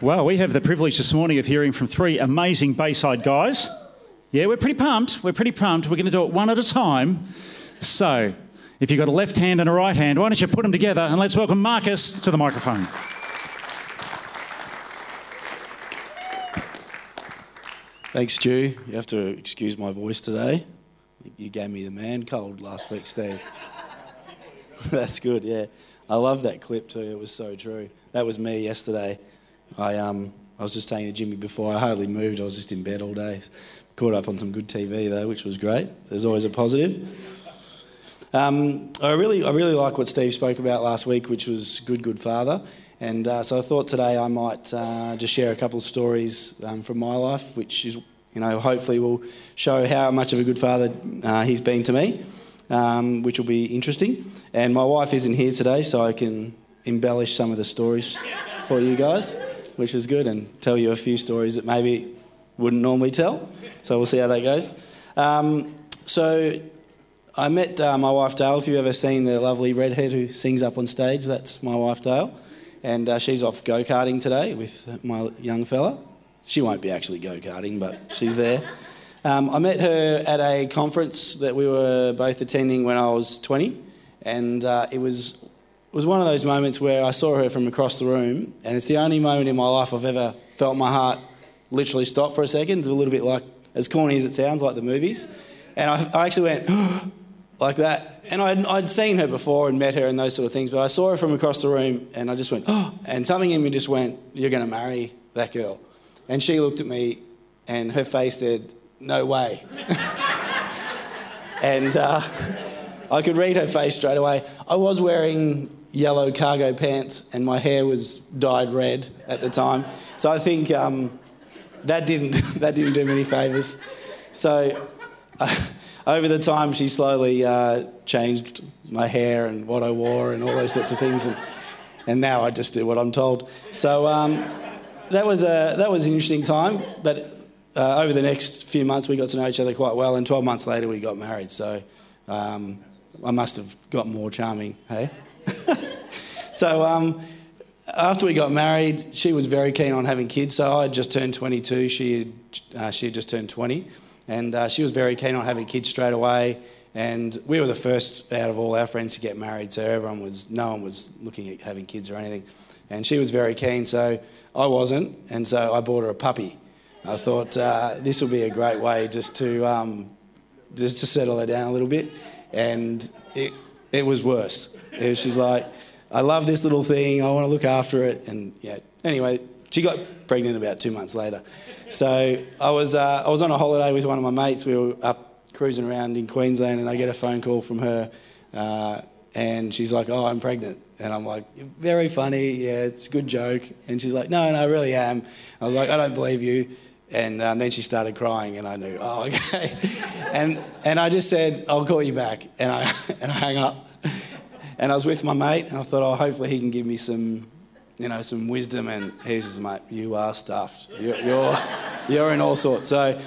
Well, we have the privilege this morning of hearing from three amazing Bayside guys. Yeah, we're pretty pumped. We're pretty pumped. We're going to do it one at a time. So, if you've got a left hand and a right hand, why don't you put them together and let's welcome Marcus to the microphone. Thanks, Stu. You have to excuse my voice today. You gave me the man cold last week, Steve. That's good, yeah. I love that clip too. It was so true. That was me yesterday. I um I was just saying to Jimmy before I hardly moved. I was just in bed all day. Caught up on some good TV though, which was great. There's always a positive. Um, I really I really like what Steve spoke about last week, which was good good father. And uh, so I thought today I might uh, just share a couple of stories um, from my life, which is you know hopefully will show how much of a good father uh, he's been to me, um, which will be interesting. And my wife isn't here today, so I can embellish some of the stories for you guys, which is good, and tell you a few stories that maybe wouldn't normally tell. So we'll see how that goes. Um, so I met uh, my wife Dale. If you've ever seen the lovely redhead who sings up on stage, that's my wife Dale. And uh, she's off go karting today with my young fella. She won't be actually go karting, but she's there. Um, I met her at a conference that we were both attending when I was 20, and uh, it was was one of those moments where I saw her from across the room, and it's the only moment in my life I've ever felt my heart literally stop for a second. A little bit like, as corny as it sounds, like the movies. And I, I actually went like that. And I'd, I'd seen her before and met her and those sort of things, but I saw her from across the room, and I just went, oh, and something in me just went, You're going to marry that girl. And she looked at me, and her face said, No way. and uh, I could read her face straight away. I was wearing yellow cargo pants, and my hair was dyed red at the time. So I think um, that didn't that didn't do me any favours. So uh, over the time, she slowly uh, changed my hair and what I wore and all those sorts of things, and, and now I just do what I'm told. So um, that was a that was an interesting time, but. Uh, over the next few months, we got to know each other quite well, and 12 months later, we got married. So um, I must have got more charming, hey? so um, after we got married, she was very keen on having kids. So I had just turned 22. She had, uh, she had just turned 20. And uh, she was very keen on having kids straight away. And we were the first out of all our friends to get married. So everyone was, no one was looking at having kids or anything. And she was very keen. So I wasn't. And so I bought her a puppy. I thought uh, this will be a great way just to, um, just to settle her down a little bit. And it, it was worse. It was, she's like, I love this little thing. I want to look after it. And yeah, anyway, she got pregnant about two months later. So I was, uh, I was on a holiday with one of my mates. We were up cruising around in Queensland, and I get a phone call from her. Uh, and she's like, Oh, I'm pregnant. And I'm like, Very funny. Yeah, it's a good joke. And she's like, No, no, I really am. I was like, I don't believe you. And um, then she started crying, and I knew, oh, okay. and, and I just said, I'll call you back. And I, and I hung up. And I was with my mate, and I thought, oh, hopefully he can give me some, you know, some wisdom. And he says, mate, you are stuffed. You're, you're, you're in all sorts. So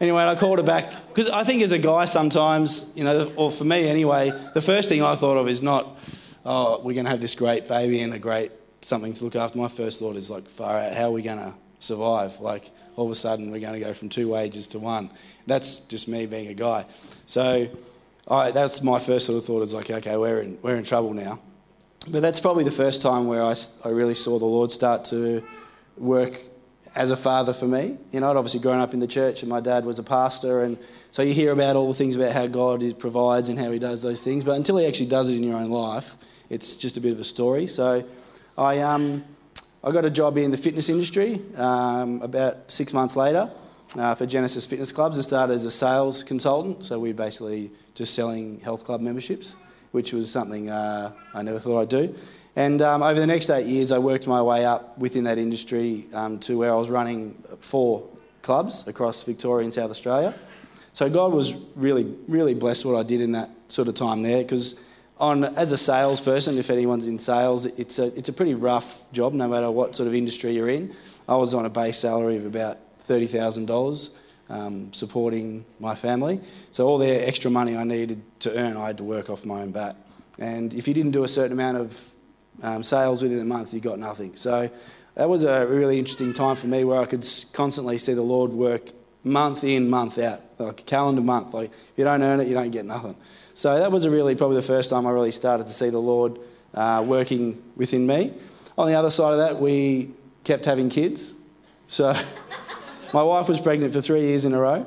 anyway, I called her back because I think as a guy sometimes, you know, or for me anyway, the first thing I thought of is not, oh, we're going to have this great baby and a great something to look after. My first thought is like, far out, how are we going to survive? Like all of a sudden we're going to go from two wages to one. That's just me being a guy. So I, that's my first sort of thought is like, okay, we're in, we're in trouble now. But that's probably the first time where I, I really saw the Lord start to work as a father for me. You know, I'd obviously grown up in the church and my dad was a pastor. And so you hear about all the things about how God is, provides and how he does those things. But until he actually does it in your own life, it's just a bit of a story. So I, um, I got a job in the fitness industry um, about six months later uh, for Genesis Fitness Clubs. I started as a sales consultant. So we basically just selling health club memberships, which was something uh, I never thought I'd do. And um, over the next eight years, I worked my way up within that industry um, to where I was running four clubs across Victoria and South Australia. So God was really, really blessed what I did in that sort of time there because on as a salesperson, if anyone's in sales, it's a, it's a pretty rough job no matter what sort of industry you're in. I was on a base salary of about $30,000 um, supporting my family. So all the extra money I needed to earn, I had to work off my own bat. And if you didn't do a certain amount of um, sales within a month, you got nothing. So that was a really interesting time for me where I could constantly see the Lord work month in, month out, like a calendar month. Like if you don't earn it, you don't get nothing. So that was really probably the first time I really started to see the Lord uh, working within me. On the other side of that, we kept having kids. So my wife was pregnant for three years in a row,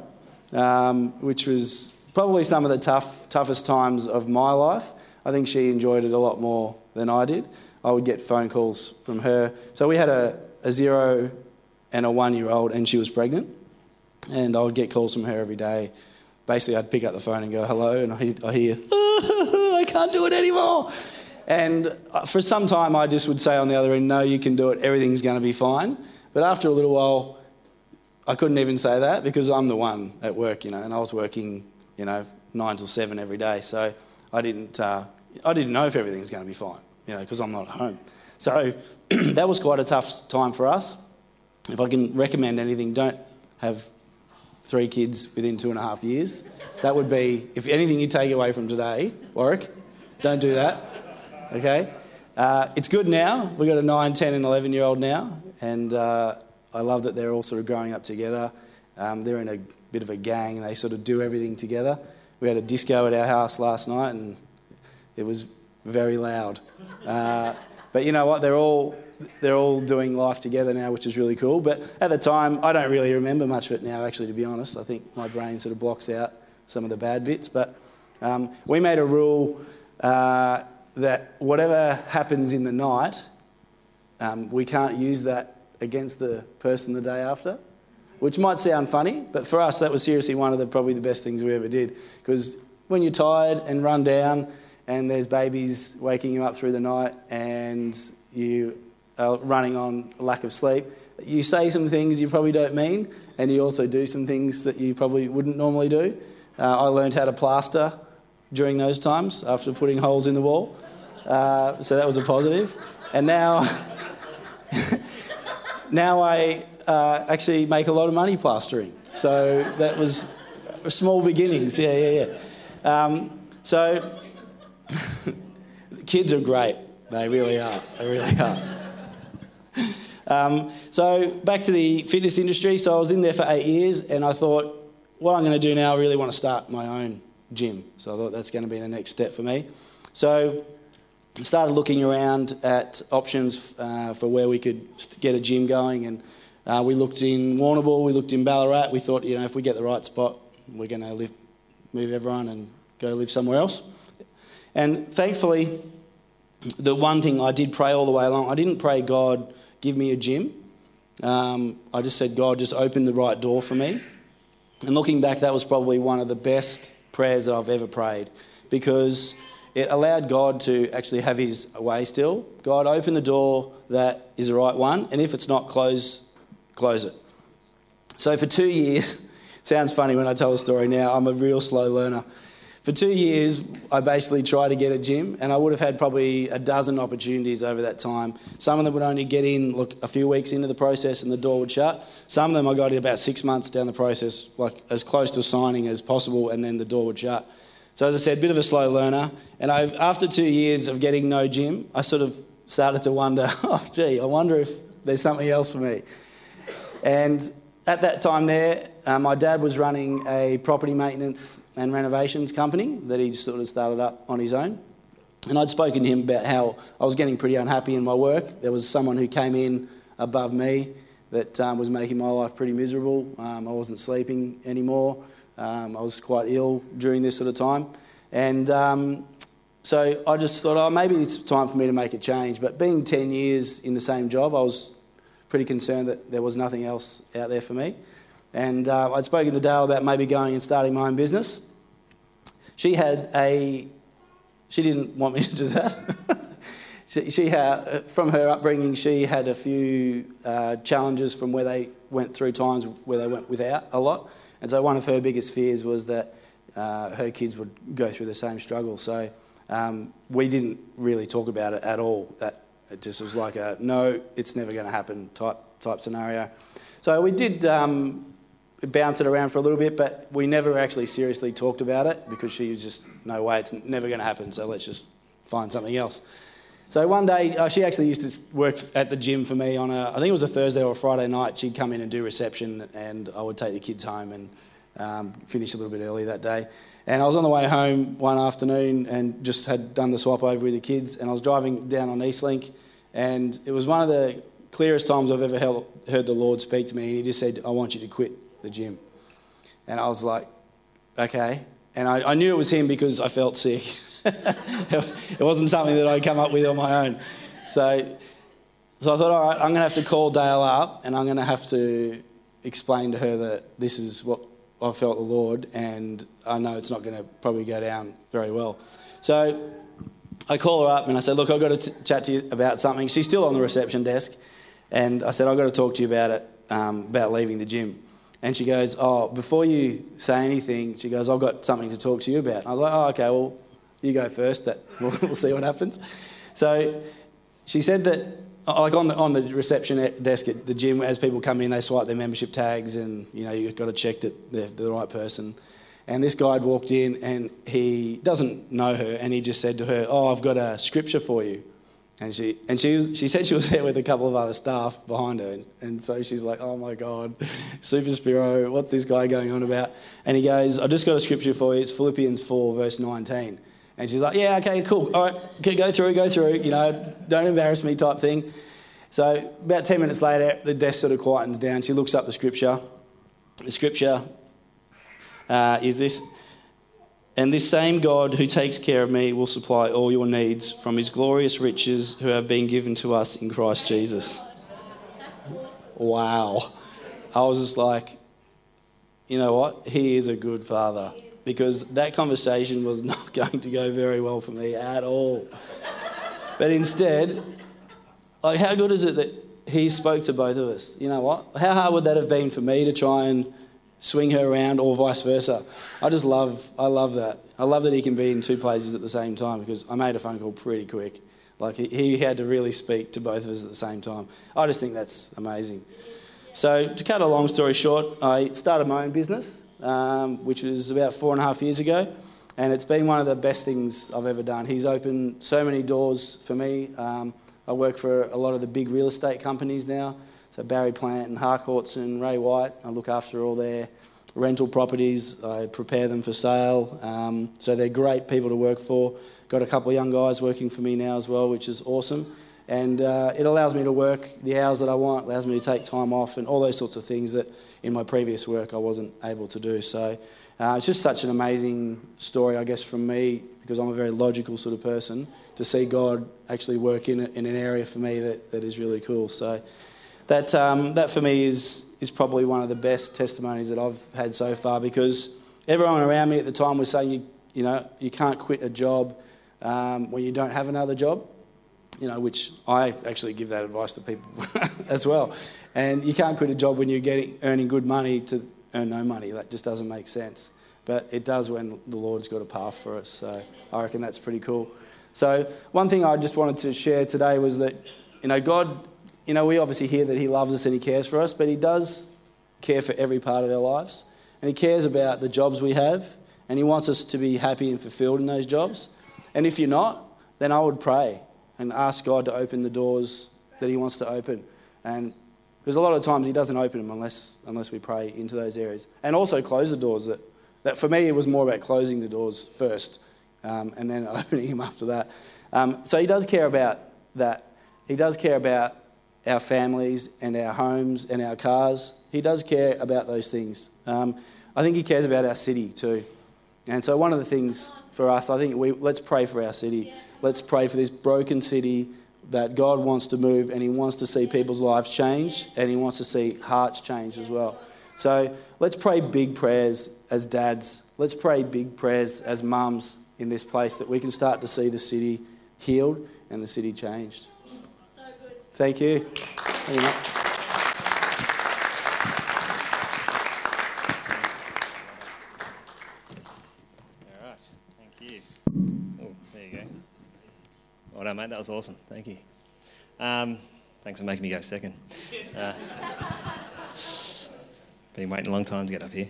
um, which was probably some of the tough, toughest times of my life. I think she enjoyed it a lot more than I did. I would get phone calls from her. So we had a, a zero and a one year old, and she was pregnant. And I would get calls from her every day. Basically, I'd pick up the phone and go, hello, and I hear, I, hear, I can't do it anymore. And uh, for some time, I just would say on the other end, no, you can do it, everything's going to be fine. But after a little while, I couldn't even say that because I'm the one at work, you know, and I was working, you know, nine till seven every day. So I didn't, uh, I didn't know if everything was going to be fine, you know, because I'm not at home. So that was quite a tough time for us. If I can recommend anything, don't have three kids within two and a half years. That would be, if anything you take away from today, Warwick, don't do that. Okay? Uh, it's good now. We've got a 9, 10, and 11 year old now, and uh, I love that they're all sort of growing up together. Um, they're in a bit of a gang and they sort of do everything together. We had a disco at our house last night and it was very loud. Uh, but you know what? They're all they're all doing life together now, which is really cool. But at the time, I don't really remember much of it now. Actually, to be honest, I think my brain sort of blocks out some of the bad bits. But um, we made a rule uh, that whatever happens in the night, um, we can't use that against the person the day after. Which might sound funny, but for us, that was seriously one of the probably the best things we ever did. Because when you're tired and run down, and there's babies waking you up through the night, and you are running on lack of sleep, you say some things you probably don't mean, and you also do some things that you probably wouldn't normally do. Uh, I learned how to plaster during those times after putting holes in the wall, uh, so that was a positive. And now, now I uh, actually make a lot of money plastering. So that was small beginnings. Yeah, yeah, yeah. Um, so kids are great. They really are. They really are. Um, so back to the fitness industry. So I was in there for eight years, and I thought, what I'm going to do now, I really want to start my own gym. So I thought that's going to be the next step for me. So I started looking around at options uh, for where we could get a gym going, and uh, we looked in Warrnambool, we looked in Ballarat. We thought, you know, if we get the right spot, we're going to live, move everyone and go live somewhere else. And thankfully, the one thing I did pray all the way along, I didn't pray, God, give me a gym. Um, I just said, God, just open the right door for me. And looking back, that was probably one of the best prayers that I've ever prayed because it allowed God to actually have his way still. God, open the door that is the right one, and if it's not, close close it. So for two years, sounds funny when I tell the story now, I'm a real slow learner. For two years, I basically tried to get a gym, and I would have had probably a dozen opportunities over that time. Some of them would only get in, look, a few weeks into the process, and the door would shut. Some of them I got in about six months down the process, like as close to signing as possible, and then the door would shut. So as I said, a bit of a slow learner. And I, after two years of getting no gym, I sort of started to wonder, oh, gee, I wonder if there's something else for me. And at that time there, uh, my dad was running a property maintenance and renovations company that he sort of started up on his own. And I'd spoken to him about how I was getting pretty unhappy in my work. There was someone who came in above me that um, was making my life pretty miserable. Um, I wasn't sleeping anymore. Um, I was quite ill during this sort of time. And um, so I just thought, oh, maybe it's time for me to make a change. But being 10 years in the same job, I was pretty concerned that there was nothing else out there for me. And uh, I'd spoken to Dale about maybe going and starting my own business. She had a, she didn't want me to do that. she, she had, from her upbringing, she had a few uh, challenges from where they went through times where they went without a lot. And so one of her biggest fears was that uh, her kids would go through the same struggle. So um, we didn't really talk about it at all, that it just was like a no, it's never going to happen type type scenario. So we did um, bounce it around for a little bit, but we never actually seriously talked about it because she was just no way, it's never going to happen. So let's just find something else. So one day, uh, she actually used to work at the gym for me on a, I think it was a Thursday or a Friday night. She'd come in and do reception, and I would take the kids home and um, finish a little bit early that day. And I was on the way home one afternoon and just had done the swap over with the kids, and I was driving down on Eastlink, and it was one of the clearest times I've ever heard the Lord speak to me. And He just said, I want you to quit the gym. And I was like, okay. And I, I knew it was Him because I felt sick. it wasn't something that I'd come up with on my own. So, so I thought, all right, I'm going to have to call Dale up and I'm going to have to explain to her that this is what I felt the Lord, and I know it's not going to probably go down very well. So I call her up and I said, Look, I've got to t- chat to you about something. She's still on the reception desk, and I said, I've got to talk to you about it, um, about leaving the gym. And she goes, Oh, before you say anything, she goes, I've got something to talk to you about. And I was like, Oh, okay, well, you go first. That we'll, we'll see what happens. So she said that, like on the on the reception desk at the gym, as people come in, they swipe their membership tags, and you know you've got to check that they're, the right person. And this guy walked in, and he doesn't know her, and he just said to her, "Oh, I've got a scripture for you." And she and she was, she said she was there with a couple of other staff behind her, and, and so she's like, "Oh my God, Super Spiro, what's this guy going on about?" And he goes, "I just got a scripture for you. It's Philippians four, verse 19." And she's like, yeah, okay, cool. All right, okay, go through, go through, you know, don't embarrass me type thing. So about 10 minutes later, the desk sort of quietens down. She looks up the scripture. The scripture uh, is this And this same God who takes care of me will supply all your needs from his glorious riches who have been given to us in Christ Jesus. Wow. I was just like, you know what? He is a good father because that conversation was not going to go very well for me at all. but instead, like, how good is it that he spoke to both of us? You know what? How hard would that have been for me to try and swing her around or vice versa? I just love, I love that. I love that he can be in two places at the same time because I made a phone call pretty quick. Like, he, he had to really speak to both of us at the same time. I just think that's amazing. So, to cut a long story short, I started my own business um, which was about four and a half years ago. And it's been one of the best things I've ever done. He's opened so many doors for me. Um, I work for a lot of the big real estate companies now. So Barry Plant and Harcourts and Ray White. I look after all their rental properties. I prepare them for sale. Um, so they're great people to work for. Got a couple of young guys working for me now as well, which is awesome. And uh, it allows me to work the hours that I want, allows me to take time off, and all those sorts of things that in my previous work I wasn't able to do. So uh, it's just such an amazing story, I guess, from me, because I'm a very logical sort of person, to see God actually work in, in an area for me that, that is really cool. So that, um, that for me is, is probably one of the best testimonies that I've had so far because everyone around me at the time was saying, you, you know, you can't quit a job um, when you don't have another job you know, which I actually give that advice to people as well. And you can't quit a job when you're getting earning good money to earn no money. That just doesn't make sense. But it does when the Lord's got a path for us. So I reckon that's pretty cool. So one thing I just wanted to share today was that, you know, God, you know, we obviously hear that He loves us and He cares for us, but He does care for every part of our lives. And He cares about the jobs we have, and He wants us to be happy and fulfilled in those jobs. And if you're not, then I would pray and ask God to open the doors that He wants to open. And because a lot of times He doesn't open them unless, unless we pray into those areas. And also close the doors. That, that for me, it was more about closing the doors first um, and then opening them after that. Um, so He does care about that. He does care about our families and our homes and our cars. He does care about those things. Um, I think He cares about our city too. And so, one of the things for us, I think we let's pray for our city. Let's pray for this broken city that God wants to move and He wants to see people's lives change and He wants to see hearts change as well. So let's pray big prayers as dads. Let's pray big prayers as mums in this place that we can start to see the city healed and the city changed. So Thank you. Thank you Well mate. That was awesome. Thank you. Um, thanks for making me go second. Uh, been waiting a long time to get up here.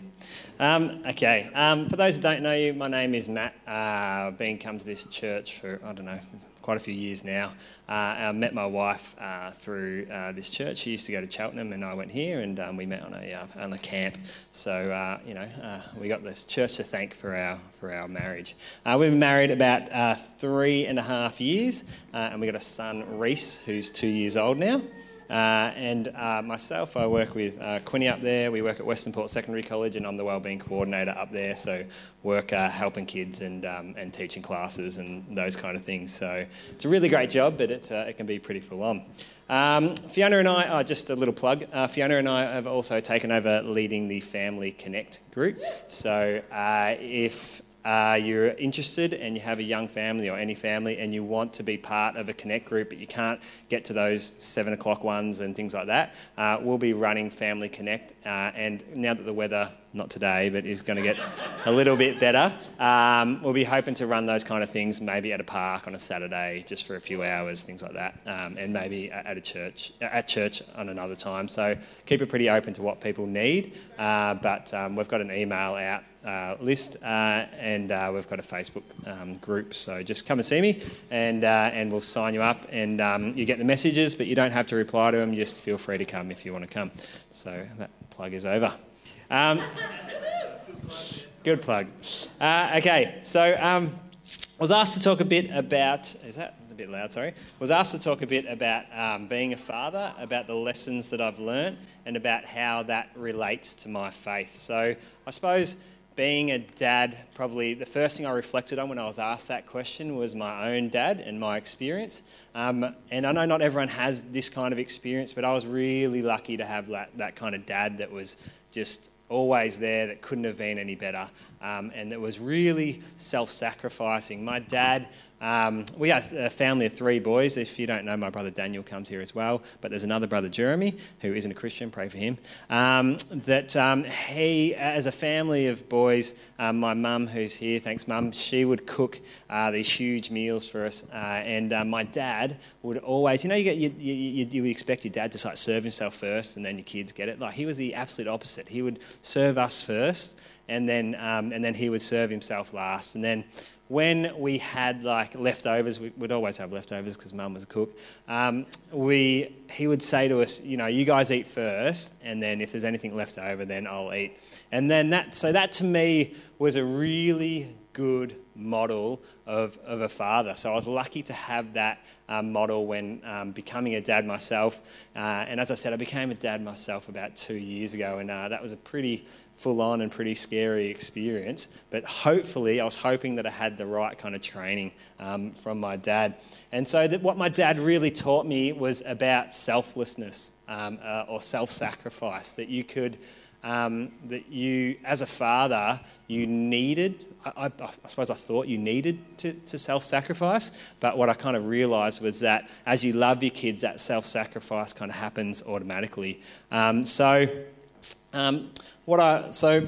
Um, okay. Um, for those who don't know you, my name is Matt. Uh, I've been come to this church for I don't know quite a few years now. Uh, I met my wife uh, through uh, this church. She used to go to Cheltenham, and I went here, and um, we met on a uh, on a camp. So you know, we got this church to thank for our for our marriage. we've been married about three and a half years, and we got a son, Reese, who's two years old now. Uh, and uh, myself, I work with uh, Quinny up there. We work at Western Port Secondary College, and I'm the wellbeing coordinator up there. So work uh, helping kids and um, and teaching classes and those kind of things. So it's a really great job, but it uh, it can be pretty full on. Um, Fiona and I, oh, just a little plug. Uh, Fiona and I have also taken over leading the Family Connect group. So if uh, you're interested and you have a young family or any family and you want to be part of a Connect group, but you can't get to those seven o'clock ones and things like that, uh, we'll be running Family Connect. Uh, and now that the weather, not today, but is going to get a little bit better, um, we'll be hoping to run those kind of things maybe at a park on a Saturday just for a few hours, things like that, um, and maybe at a church, at church on another time. So keep it pretty open to what people need. Uh, but um, we've got an email out uh, list, uh, and uh, we've got a Facebook um, group. So just come and see me, and uh, and we'll sign you up, and um, you get the messages, but you don't have to reply to them. Just feel free to come if you want to come. So that plug is over. Um, good plug. Okay, so um, I was asked to talk a bit about. Is that? A bit loud, sorry, was asked to talk a bit about um, being a father, about the lessons that I've learned, and about how that relates to my faith. So I suppose being a dad, probably the first thing I reflected on when I was asked that question was my own dad and my experience. Um, and I know not everyone has this kind of experience, but I was really lucky to have that, that kind of dad that was just always there, that couldn't have been any better, um, and that was really self sacrificing. My dad um, we are a family of three boys. If you don't know, my brother Daniel comes here as well. But there's another brother, Jeremy, who isn't a Christian. Pray for him. Um, that um, he, as a family of boys, um, my mum, who's here, thanks, mum, she would cook uh, these huge meals for us. Uh, and uh, my dad would always, you know, you, get, you, you, you, expect your dad to like serve himself first, and then your kids get it. Like he was the absolute opposite. He would serve us first, and then um, and then he would serve himself last, and then when we had like leftovers, we, would always have leftovers because mum was a cook. Um, we, he would say to us, you know, you guys eat first, and then if there's anything left over, then I'll eat. And then that, so that to me was a really good model of, of a father. So I was lucky to have that um, model when um, becoming a dad myself. Uh, and as I said, I became a dad myself about two years ago, and uh, that was a pretty full on and pretty scary experience. But hopefully, I was hoping that I had the right kind of training um, from my dad. And so, that what my dad really taught me was about selflessness um, uh, or self sacrifice, that you could. Um, that you, as a father, you needed, I, I, suppose I thought you needed to, to self sacrifice, but what I kind of realised was that as you love your kids, that self sacrifice kind of happens automatically. Um, so, um, what I, so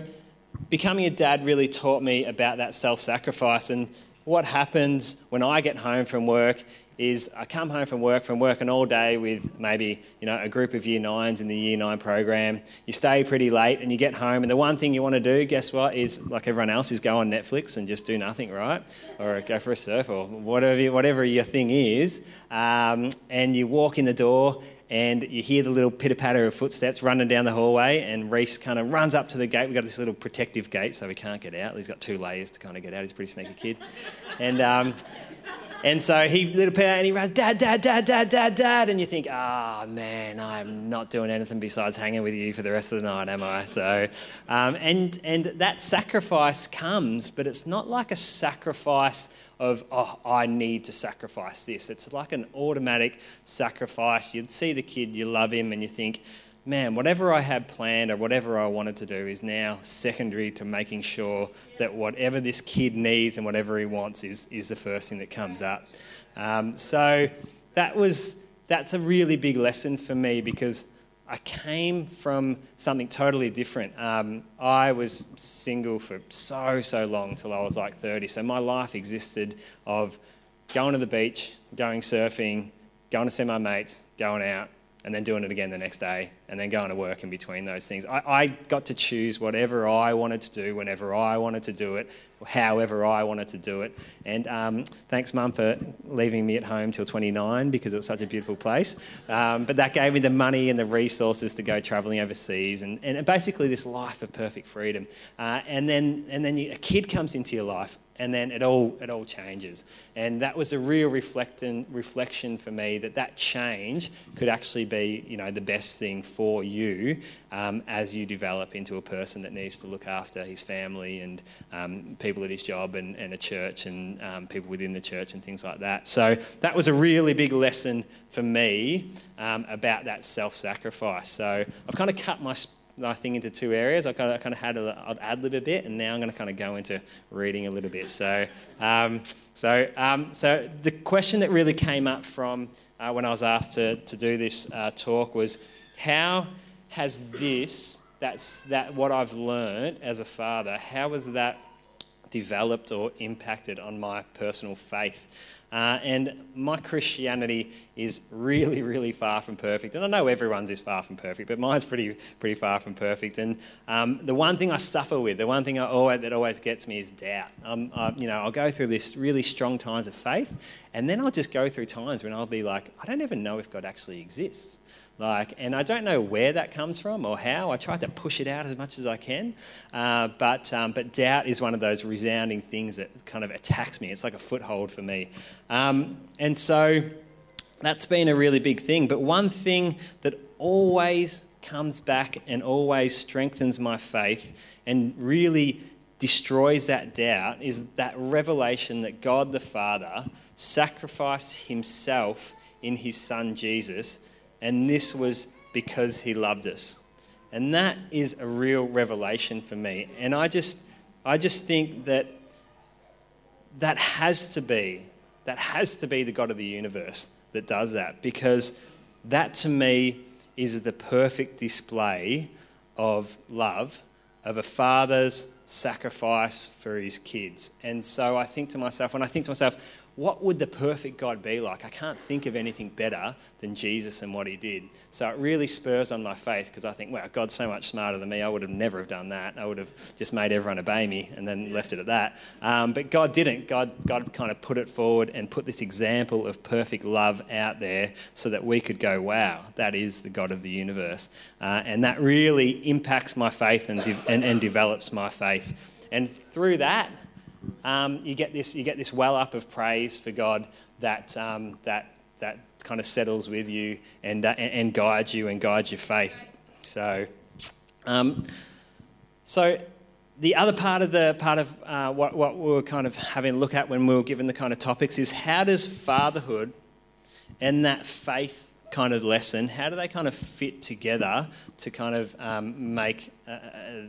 becoming a dad really taught me about that self-sacrifice and what happens when I get home from work is I come home from work from working all day with maybe you know a group of year nines in the year nine program. You stay pretty late and you get home, and the one thing you want to do, guess what, is like everyone else, is go on Netflix and just do nothing, right? Or go for a surf or whatever whatever your thing is. Um, and you walk in the door and you hear the little pitter patter of footsteps running down the hallway, and Reese kind of runs up to the gate. We've got this little protective gate so he can't get out. He's got two layers to kind of get out. He's a pretty sneaky kid. And, um, and so he little pair and he runs, Dad, Dad, Dad, Dad, Dad, Dad. And you think, ah, oh, man, I'm not doing anything besides hanging with you for the rest of the night, am I? So, um, and, and that sacrifice comes, but it's not like a sacrifice of, oh, I need to sacrifice this. It's like an automatic sacrifice. You'd see the kid, you love him, and you think, man, whatever I had planned or whatever I wanted to do is now secondary to making sure that whatever this kid needs and whatever he wants is, is the first thing that comes up. Um, so that was, that's a really big lesson for me because I came from something totally different. Um, I was single for so, so long till I was like 30. So my life existed of going to the beach, going surfing, going to see my mates, going out, and then doing it again the next day, and then going to work in between those things. I, I, got to choose whatever I wanted to do, whenever I wanted to do it, however I wanted to do it. And um, thanks, Mum, for leaving me at home till 29 because it was such a beautiful place. Um, but that gave me the money and the resources to go travelling overseas, and, and basically this life of perfect freedom. Uh, and then, and then you, a kid comes into your life and then it all it all changes. And that was a real reflection reflection for me that that change could actually be you know the best thing for you um, as you develop into a person that needs to look after his family and um, people at his job and, and a church and um, people within the church and things like that. So that was a really big lesson for me um, about that self-sacrifice. So I've kind of cut my my thing into two areas. I kind of, kind of had a, I'd ad lib a bit, and now I'm going to kind of go into reading a little bit. So, um, so, um, so the question that really came up from uh, when I was asked to, to do this uh, talk was, how has this, that's that what I've learned as a father, how has that developed or impacted on my personal faith? Uh, and my Christianity is really, really far from perfect. And I know everyone's is far from perfect, but mine's pretty, pretty far from perfect. And um, the one thing I suffer with, the one thing I always, that always gets me is doubt. Um, I, you know, I'll go through this really strong times of faith, and then I'll just go through times when I'll be like, I don't even know if God actually exists. Like, and I don't know where that comes from or how. I try to push it out as much as I can, uh, but um, but doubt is one of those resounding things that kind of attacks me. It's like a foothold for me, um, and so that's been a really big thing. But one thing that always comes back and always strengthens my faith and really destroys that doubt is that revelation that God the Father sacrificed Himself in His Son Jesus and this was because he loved us. And that is a real revelation for me. And I just, I just think that that has to be, that has to be the God of the universe that does that because that to me is the perfect display of love, of a father's sacrifice for his kids. And so I think to myself, when I think to myself, what would the perfect God be like? I can't think of anything better than Jesus and what he did. So it really spurs on my faith because I think, wow, God's so much smarter than me. I would have never have done that. I would have just made everyone obey me and then left it at that. Um, but God didn't. God, God kind of put it forward and put this example of perfect love out there so that we could go, wow, that is the God of the universe. Uh, and that really impacts my faith and, de- and, and develops my faith. And through that, um, you get this you get this well up of praise for God that um, that that kind of settles with you and, uh, and guides you and guides your faith. So, um, so the other part of the part of uh, what, what we were kind of having a look at when we were given the kind of topics is how does fatherhood and that faith kind of lesson how do they kind of fit together to kind of um, make a,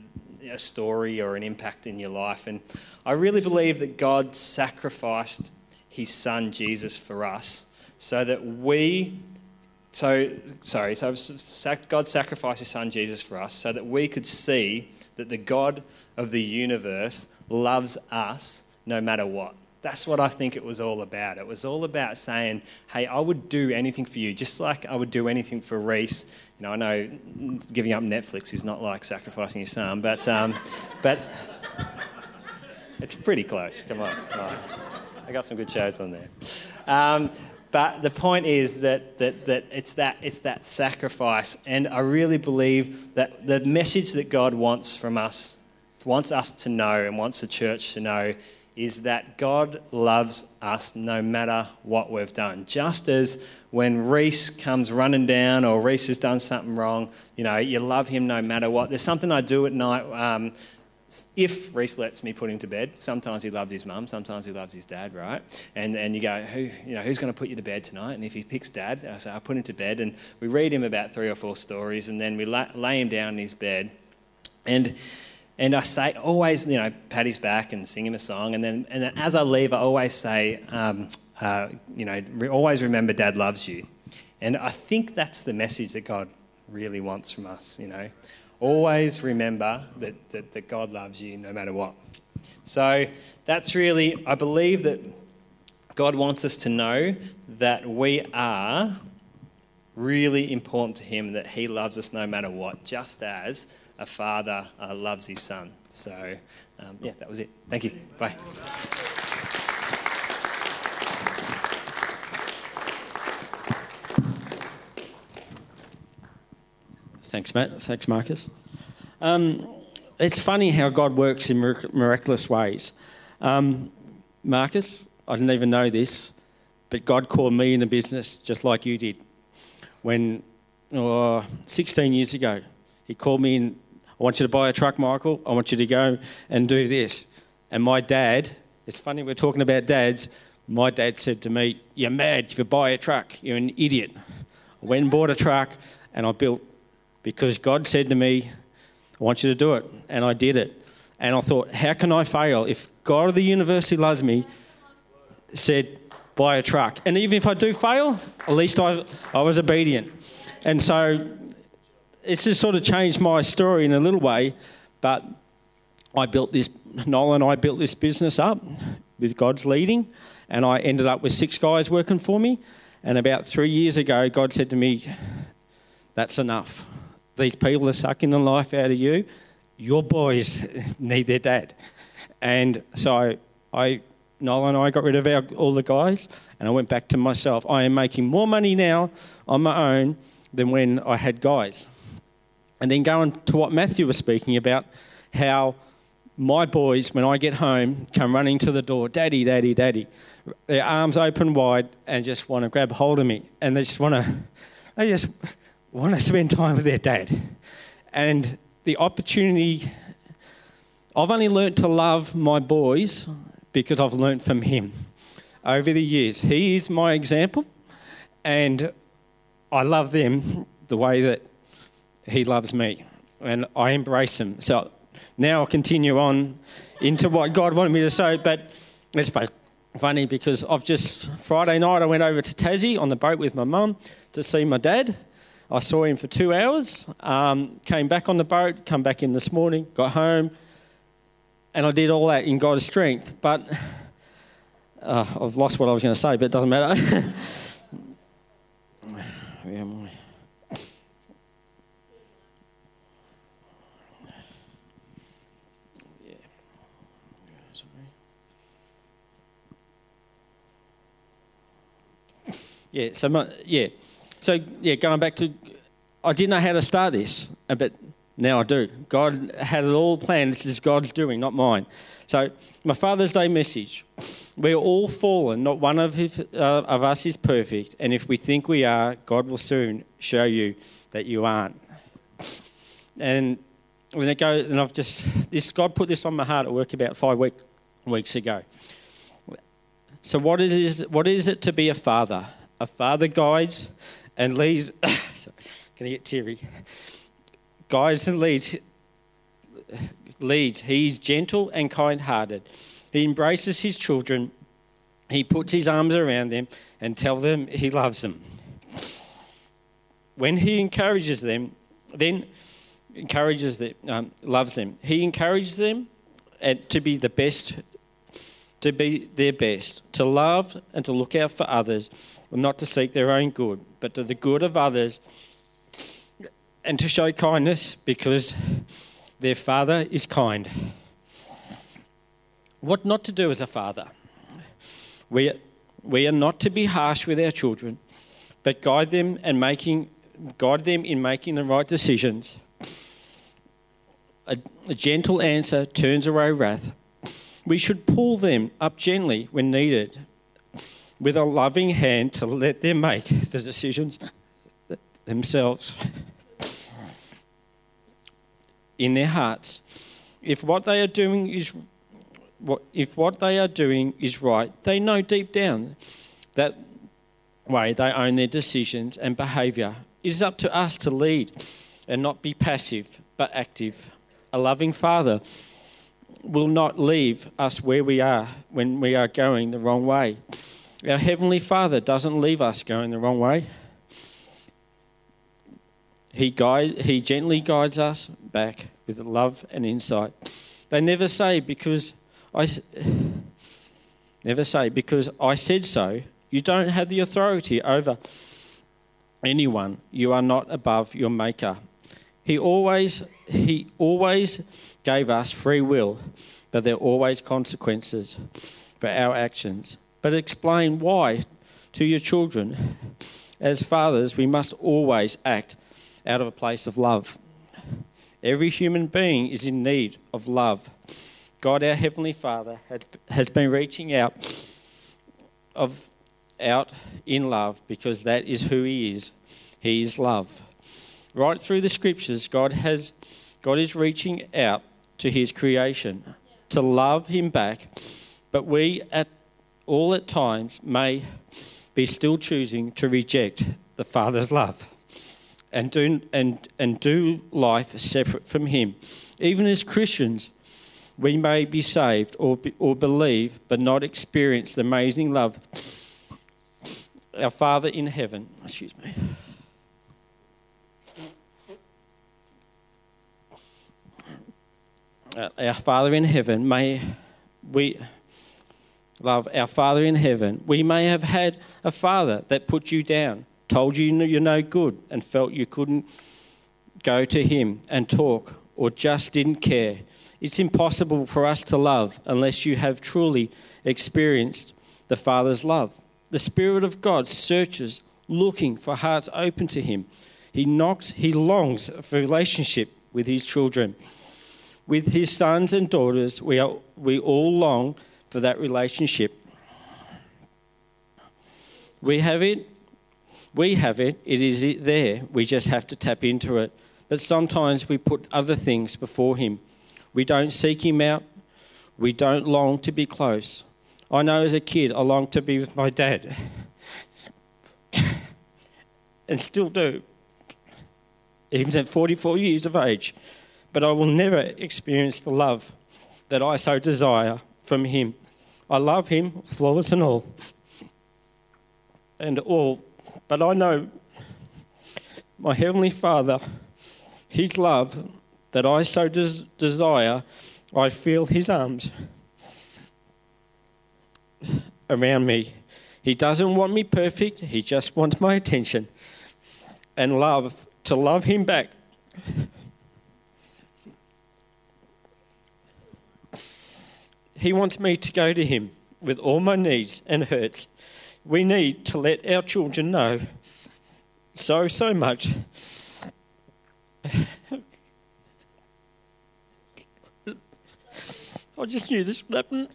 a story or an impact in your life. And I really believe that God sacrificed his son Jesus for us so that we so sorry so god sacrificed his son jesus for us so that we could see that the god of the universe loves us no matter what that's what i think it was all about it was all about saying hey i would do anything for you just like i would do anything for reese you know, I know giving up Netflix is not like sacrificing your son, but, um, but it's pretty close. Come on. Right. I got some good shows on there. Um, but the point is that, that, that, it's that it's that sacrifice. And I really believe that the message that God wants from us, wants us to know and wants the church to know is that God loves us no matter what we've done. Just as when Reese comes running down or Reese has done something wrong, you know, you love him no matter what. There's something I do at night. Um, if Reese lets me put him to bed, sometimes he loves his mum, sometimes he loves his dad, right? And and you go, who you know, who's going to put you to bed tonight? And if he picks dad, I say, I put him to bed, and we read him about three or four stories, and then we lay him down in his bed, and and I say, always, you know, pat his back and sing him a song. And then, and then as I leave, I always say, um, uh, you know, re- always remember dad loves you. And I think that's the message that God really wants from us, you know. Always remember that, that, that God loves you no matter what. So that's really, I believe that God wants us to know that we are really important to him that he loves us no matter what, just as a father uh, loves his son. So, um, yeah, that was it. Thank you. Bye. Thanks, Matt. Thanks, Marcus. Um, it's funny how God works in miraculous ways. Um, Marcus, I didn't even know this, but God called me in a business just like you did. When oh, 16 years ago, He called me in. I want you to buy a truck, Michael. I want you to go and do this. And my dad, it's funny we're talking about dads. My dad said to me, You're mad if you buy a truck. You're an idiot. I went and bought a truck and I built because God said to me, I want you to do it. And I did it. And I thought, how can I fail? If God of the universe who loves me said, buy a truck. And even if I do fail, at least I, I was obedient. And so it's just sort of changed my story in a little way. But I built this, Noel and I built this business up with God's leading. And I ended up with six guys working for me. And about three years ago, God said to me, That's enough. These people are sucking the life out of you. Your boys need their dad. And so I, Noel and I got rid of our, all the guys, and I went back to myself. I am making more money now on my own than when I had guys. And then going to what Matthew was speaking about, how my boys, when I get home, come running to the door, Daddy, Daddy, Daddy. Their arms open wide and just want to grab hold of me. And they just want to, they just want to spend time with their dad. And the opportunity, I've only learnt to love my boys because I've learnt from him over the years. He is my example, and I love them the way that he loves me, and I embrace him. So now I'll continue on into what God wanted me to say, but it's funny because I've just, Friday night, I went over to Tassie on the boat with my mum to see my dad I saw him for two hours, um, came back on the boat, come back in this morning, got home, and I did all that in God's strength. But uh, I've lost what I was going to say, but it doesn't matter. Yeah, so my, yeah. So, yeah, going back to, I didn't know how to start this, uh, but now I do. God had it all planned. This is God's doing, not mine. So, my Father's Day message we're all fallen. Not one of, his, uh, of us is perfect. And if we think we are, God will soon show you that you aren't. And when it goes, and I've just, this God put this on my heart at work about five week, weeks ago. So, what is, what is it to be a father? A father guides and leads. sorry, gonna get teary. Guides and leads. Leads. He's gentle and kind-hearted. He embraces his children. He puts his arms around them and tells them he loves them. When he encourages them, then encourages them, um, loves them. He encourages them and to be the best, to be their best, to love and to look out for others, not to seek their own good but to the good of others, and to show kindness because their father is kind. What not to do as a father? We, we are not to be harsh with our children, but guide them and making guide them in making the right decisions. A, a gentle answer turns away wrath. We should pull them up gently when needed, with a loving hand to let them make the decisions themselves in their hearts. If what they are doing is what, if what they are doing is right, they know deep down that way they own their decisions and behaviour. It is up to us to lead and not be passive but active. A loving father will not leave us where we are when we are going the wrong way. Our Heavenly Father doesn't leave us going the wrong way. He, guide, he gently guides us back with love and insight. They never say because I never say because I said so. You don't have the authority over anyone, you are not above your Maker. He always, he always gave us free will, but there are always consequences for our actions. But explain why to your children. As fathers, we must always act out of a place of love. Every human being is in need of love. God, our Heavenly Father, has been reaching out of out in love because that is who He is. He is love. Right through the scriptures, God has God is reaching out to His creation to love Him back, but we at all at times may be still choosing to reject the Father's love and do, and, and do life separate from Him. Even as Christians, we may be saved or, be, or believe, but not experience the amazing love our Father in heaven. Excuse me. Our Father in heaven, may we love our Father in heaven. We may have had a father that put you down, told you you're no good, and felt you couldn't go to him and talk, or just didn't care. It's impossible for us to love unless you have truly experienced the Father's love. The Spirit of God searches, looking for hearts open to Him. He knocks, He longs for relationship with His children. With His sons and daughters, we, are, we all long for that relationship. We have it. We have it. It is there. We just have to tap into it. But sometimes we put other things before Him. We don't seek Him out. We don't long to be close. I know as a kid I longed to be with my dad. and still do, even at 44 years of age. But I will never experience the love that I so desire from Him. I love Him, flawless and all. And all. But I know my Heavenly Father, His love that I so des- desire, I feel His arms around me. He doesn't want me perfect, He just wants my attention and love, to love Him back. He wants me to go to Him with all my needs and hurts. We need to let our children know so, so much. I just knew this would happen.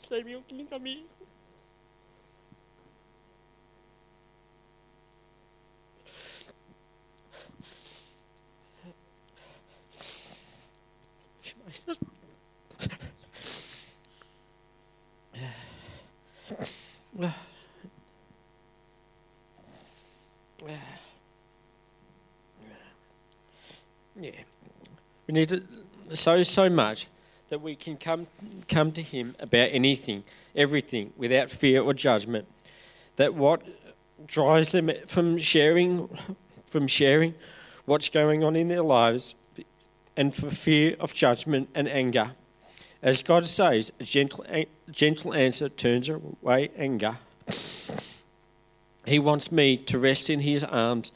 Samuel, can you come here? Yeah. We need to so so much that we can come come to him about anything, everything without fear or judgment. That what drives them from sharing from sharing what's going on in their lives and for fear of judgment and anger. As God says, a gentle, gentle answer turns away anger. He wants me to rest in His arms,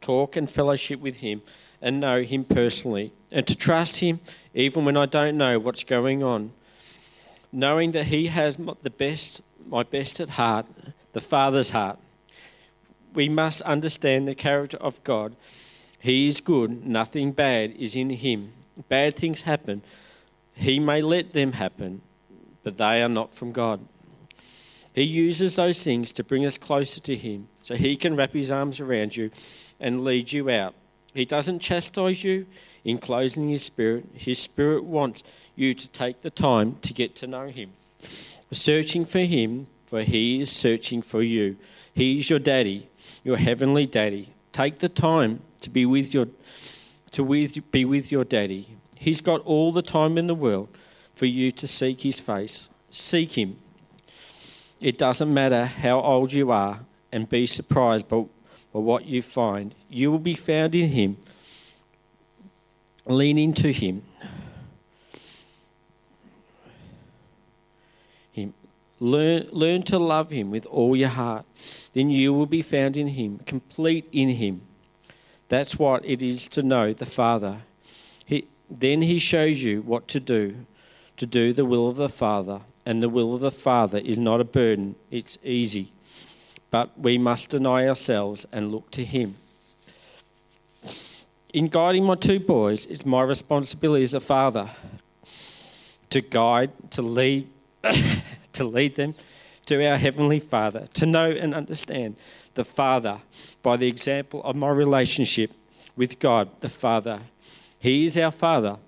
talk and fellowship with Him, and know Him personally, and to trust Him even when I don't know what's going on. Knowing that He has the best, my best at heart, the Father's heart. We must understand the character of God he is good, nothing bad is in him. Bad things happen. He may let them happen, but they are not from God. He uses those things to bring us closer to Him so He can wrap His arms around you and lead you out. He doesn't chastise you in closing His Spirit. His Spirit wants you to take the time to get to know Him. Searching for Him, for He is searching for you. He is your daddy, your heavenly daddy. Take the time to be with your to with, be with your daddy. He's got all the time in the world for you to seek his face. Seek him. It doesn't matter how old you are and be surprised by, by what you find. You will be found in him Lean into Him. Him. Learn, learn to love Him with all your heart. Then you will be found in Him, complete in Him. That's what it is to know the Father. He, then He shows you what to do, to do the will of the Father. And the will of the Father is not a burden, it's easy. But we must deny ourselves and look to Him. In guiding my two boys, it's my responsibility as a father to guide, to lead, to lead them to our Heavenly Father, to know and understand the Father by the example of my relationship with God, the Father. He is our Father.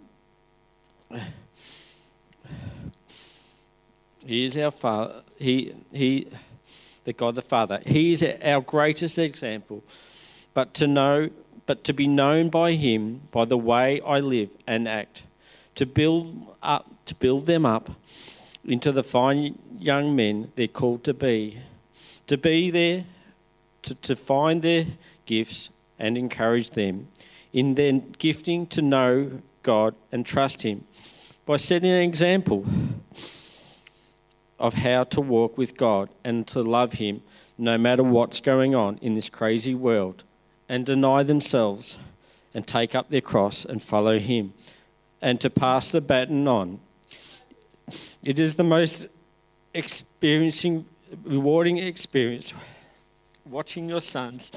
He is our Father. He, he, the God the Father. He is our greatest example. But to know, but to be known by Him by the way I live and act, to build up, to build them up into the fine young men they're called to be, to be there, to, to find their gifts and encourage them in their gifting to know God and trust Him by setting an example of how to walk with God and to love Him no matter what's going on in this crazy world and deny themselves and take up their cross and follow Him and to pass the baton on. It is the most experiencing, rewarding experience watching your sons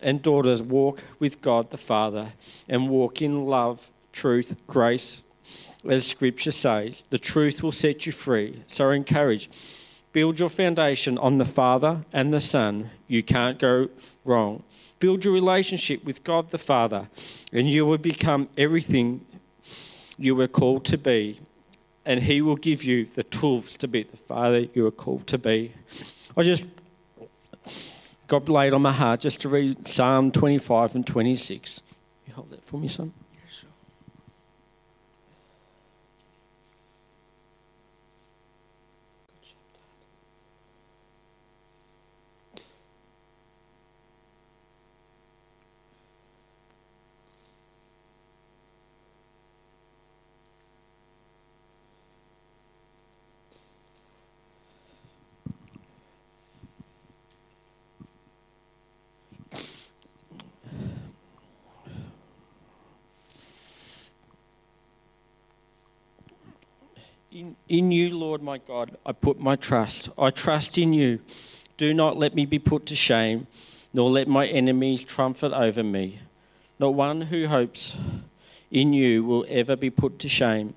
and daughters walk with God the Father and walk in love, truth, grace, as Scripture says. The truth will set you free. So encourage. Build your foundation on the Father and the Son. You can't go wrong. Build your relationship with God the Father, and you will become everything you were called to be. And He will give you the tools to be the Father you are called to be. I just got laid on my heart just to read Psalm 25 and 26. You hold that for me, son? In, in you, Lord my God, I put my trust. I trust in you. Do not let me be put to shame, nor let my enemies triumph over me. Not one who hopes in you will ever be put to shame,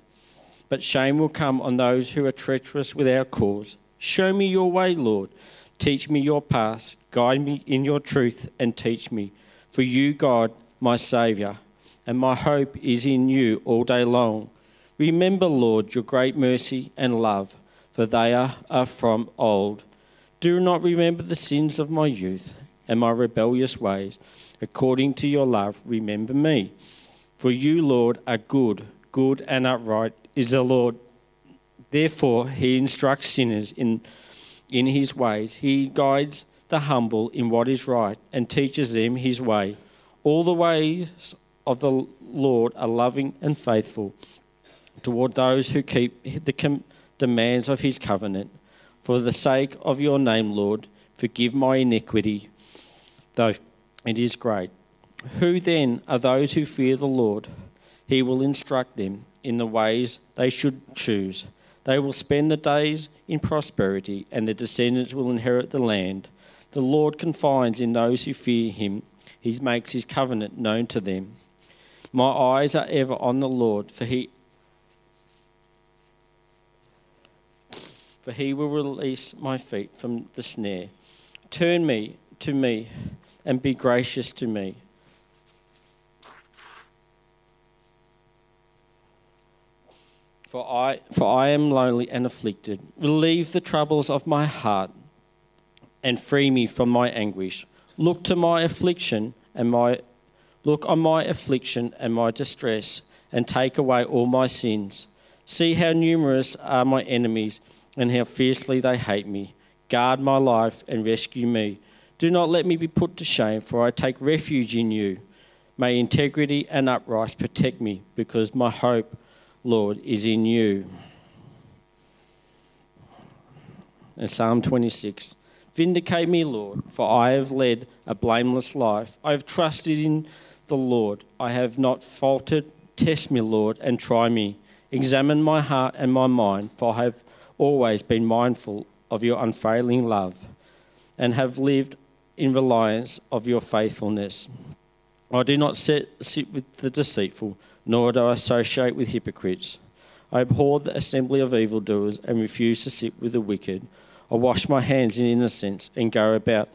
but shame will come on those who are treacherous without cause. Show me your way, Lord. Teach me your path. Guide me in your truth and teach me. For you, God, my Saviour, and my hope is in you all day long. Remember, Lord, your great mercy and love, for they are, are from old. Do not remember the sins of my youth and my rebellious ways. According to your love, remember me. For you, Lord, are good, good and upright is the Lord. Therefore, he instructs sinners in, in his ways. He guides the humble in what is right and teaches them his way. All the ways of the Lord are loving and faithful toward those who keep the com- demands of his covenant. For the sake of your name, Lord, forgive my iniquity, though it is great. Who then are those who fear the Lord? He will instruct them in the ways they should choose. They will spend the days in prosperity, and their descendants will inherit the land. The Lord confides in those who fear him, he makes his covenant known to them. My eyes are ever on the Lord, for he for he will release my feet from the snare. Turn me to me and be gracious to me. For I, for I am lonely and afflicted. Relieve the troubles of my heart and free me from my anguish. Look to my affliction and my look on my affliction and my distress and take away all my sins. See how numerous are my enemies and how fiercely they hate me. Guard my life and rescue me. Do not let me be put to shame, for I take refuge in you. May integrity and upright protect me because my hope, Lord, is in you. And Psalm 26 Vindicate me, Lord, for I have led a blameless life. I have trusted in the Lord. I have not faltered. Test me, Lord, and try me. Examine my heart and my mind, for I have always been mindful of your unfailing love and have lived in reliance of your faithfulness. I do not sit, sit with the deceitful, nor do I associate with hypocrites. I abhor the assembly of evildoers and refuse to sit with the wicked. I wash my hands in innocence and go about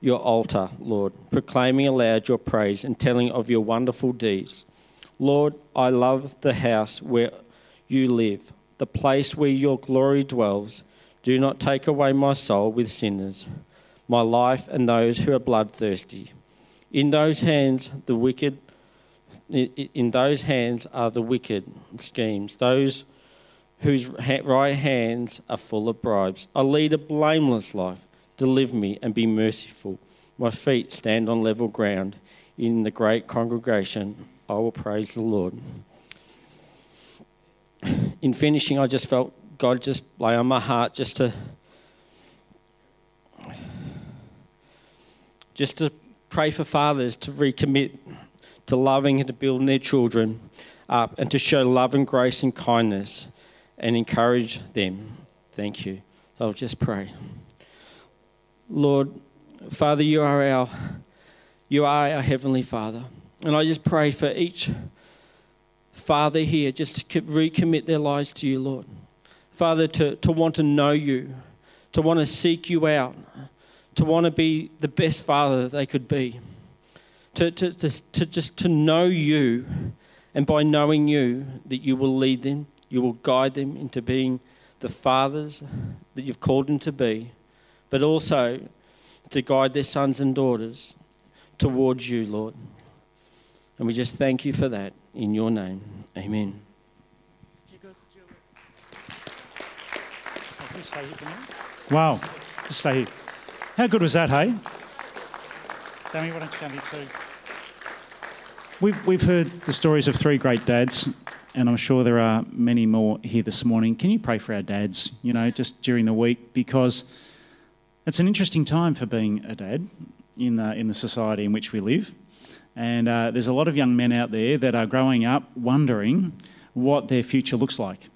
your altar, Lord, proclaiming aloud your praise and telling of your wonderful deeds. Lord, I love the house where you live, the place where your glory dwells. Do not take away my soul with sinners, my life and those who are bloodthirsty. In those hands, the wicked, in those hands are the wicked schemes, those whose right hands are full of bribes. I lead a blameless life. Deliver me and be merciful. My feet stand on level ground. In the great congregation, I will praise the Lord. In finishing, I just felt God just lay on my heart just to just to pray for fathers to recommit to loving and to building their children up and to show love and grace and kindness and encourage them. Thank you. I'll just pray. Lord, Father, you are our you are our heavenly Father. And I just pray for each father here just to recommit their lives to you, Lord. Father, to, to want to know you, to want to seek you out, to want to be the best father that they could be, to, to, to, to just to know you, and by knowing you, that you will lead them, you will guide them into being the fathers that you've called them to be, but also to guide their sons and daughters towards you, Lord. And we just thank you for that in your name. Amen. Wow. Just stay here. How good was that, hey? Sammy, why don't you come here too? We've, we've heard the stories of three great dads, and I'm sure there are many more here this morning. Can you pray for our dads, you know, just during the week? Because it's an interesting time for being a dad in the, in the society in which we live. And uh, there's a lot of young men out there that are growing up wondering what their future looks like.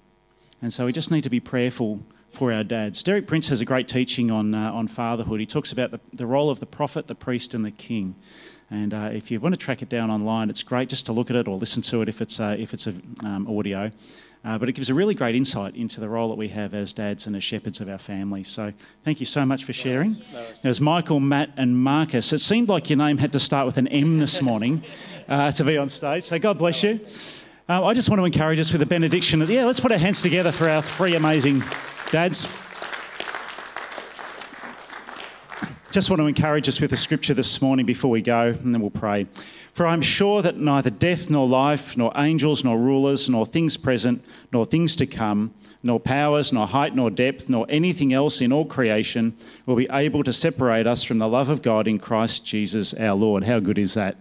And so we just need to be prayerful for our dads. Derek Prince has a great teaching on, uh, on fatherhood. He talks about the, the role of the prophet, the priest, and the king. And uh, if you want to track it down online, it's great just to look at it or listen to it if it's, uh, if it's a, um, audio. Uh, but it gives a really great insight into the role that we have as dads and as shepherds of our family. So thank you so much for sharing. There's Michael, Matt, and Marcus. It seemed like your name had to start with an M this morning uh, to be on stage. So God bless you. Uh, I just want to encourage us with a benediction. Yeah, let's put our hands together for our three amazing dads. Just want to encourage us with a scripture this morning before we go, and then we'll pray. For I am sure that neither death nor life, nor angels nor rulers, nor things present, nor things to come, nor powers, nor height, nor depth, nor anything else in all creation will be able to separate us from the love of God in Christ Jesus our Lord. How good is that?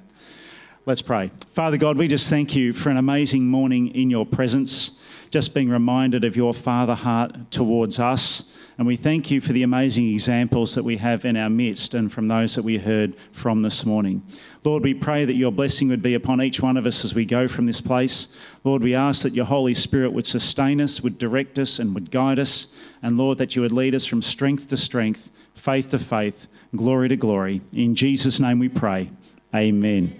Let's pray. Father God, we just thank you for an amazing morning in your presence, just being reminded of your Father heart towards us and we thank you for the amazing examples that we have in our midst and from those that we heard from this morning. Lord, we pray that your blessing would be upon each one of us as we go from this place. Lord, we ask that your Holy Spirit would sustain us, would direct us, and would guide us. And Lord, that you would lead us from strength to strength, faith to faith, glory to glory. In Jesus' name we pray. Amen.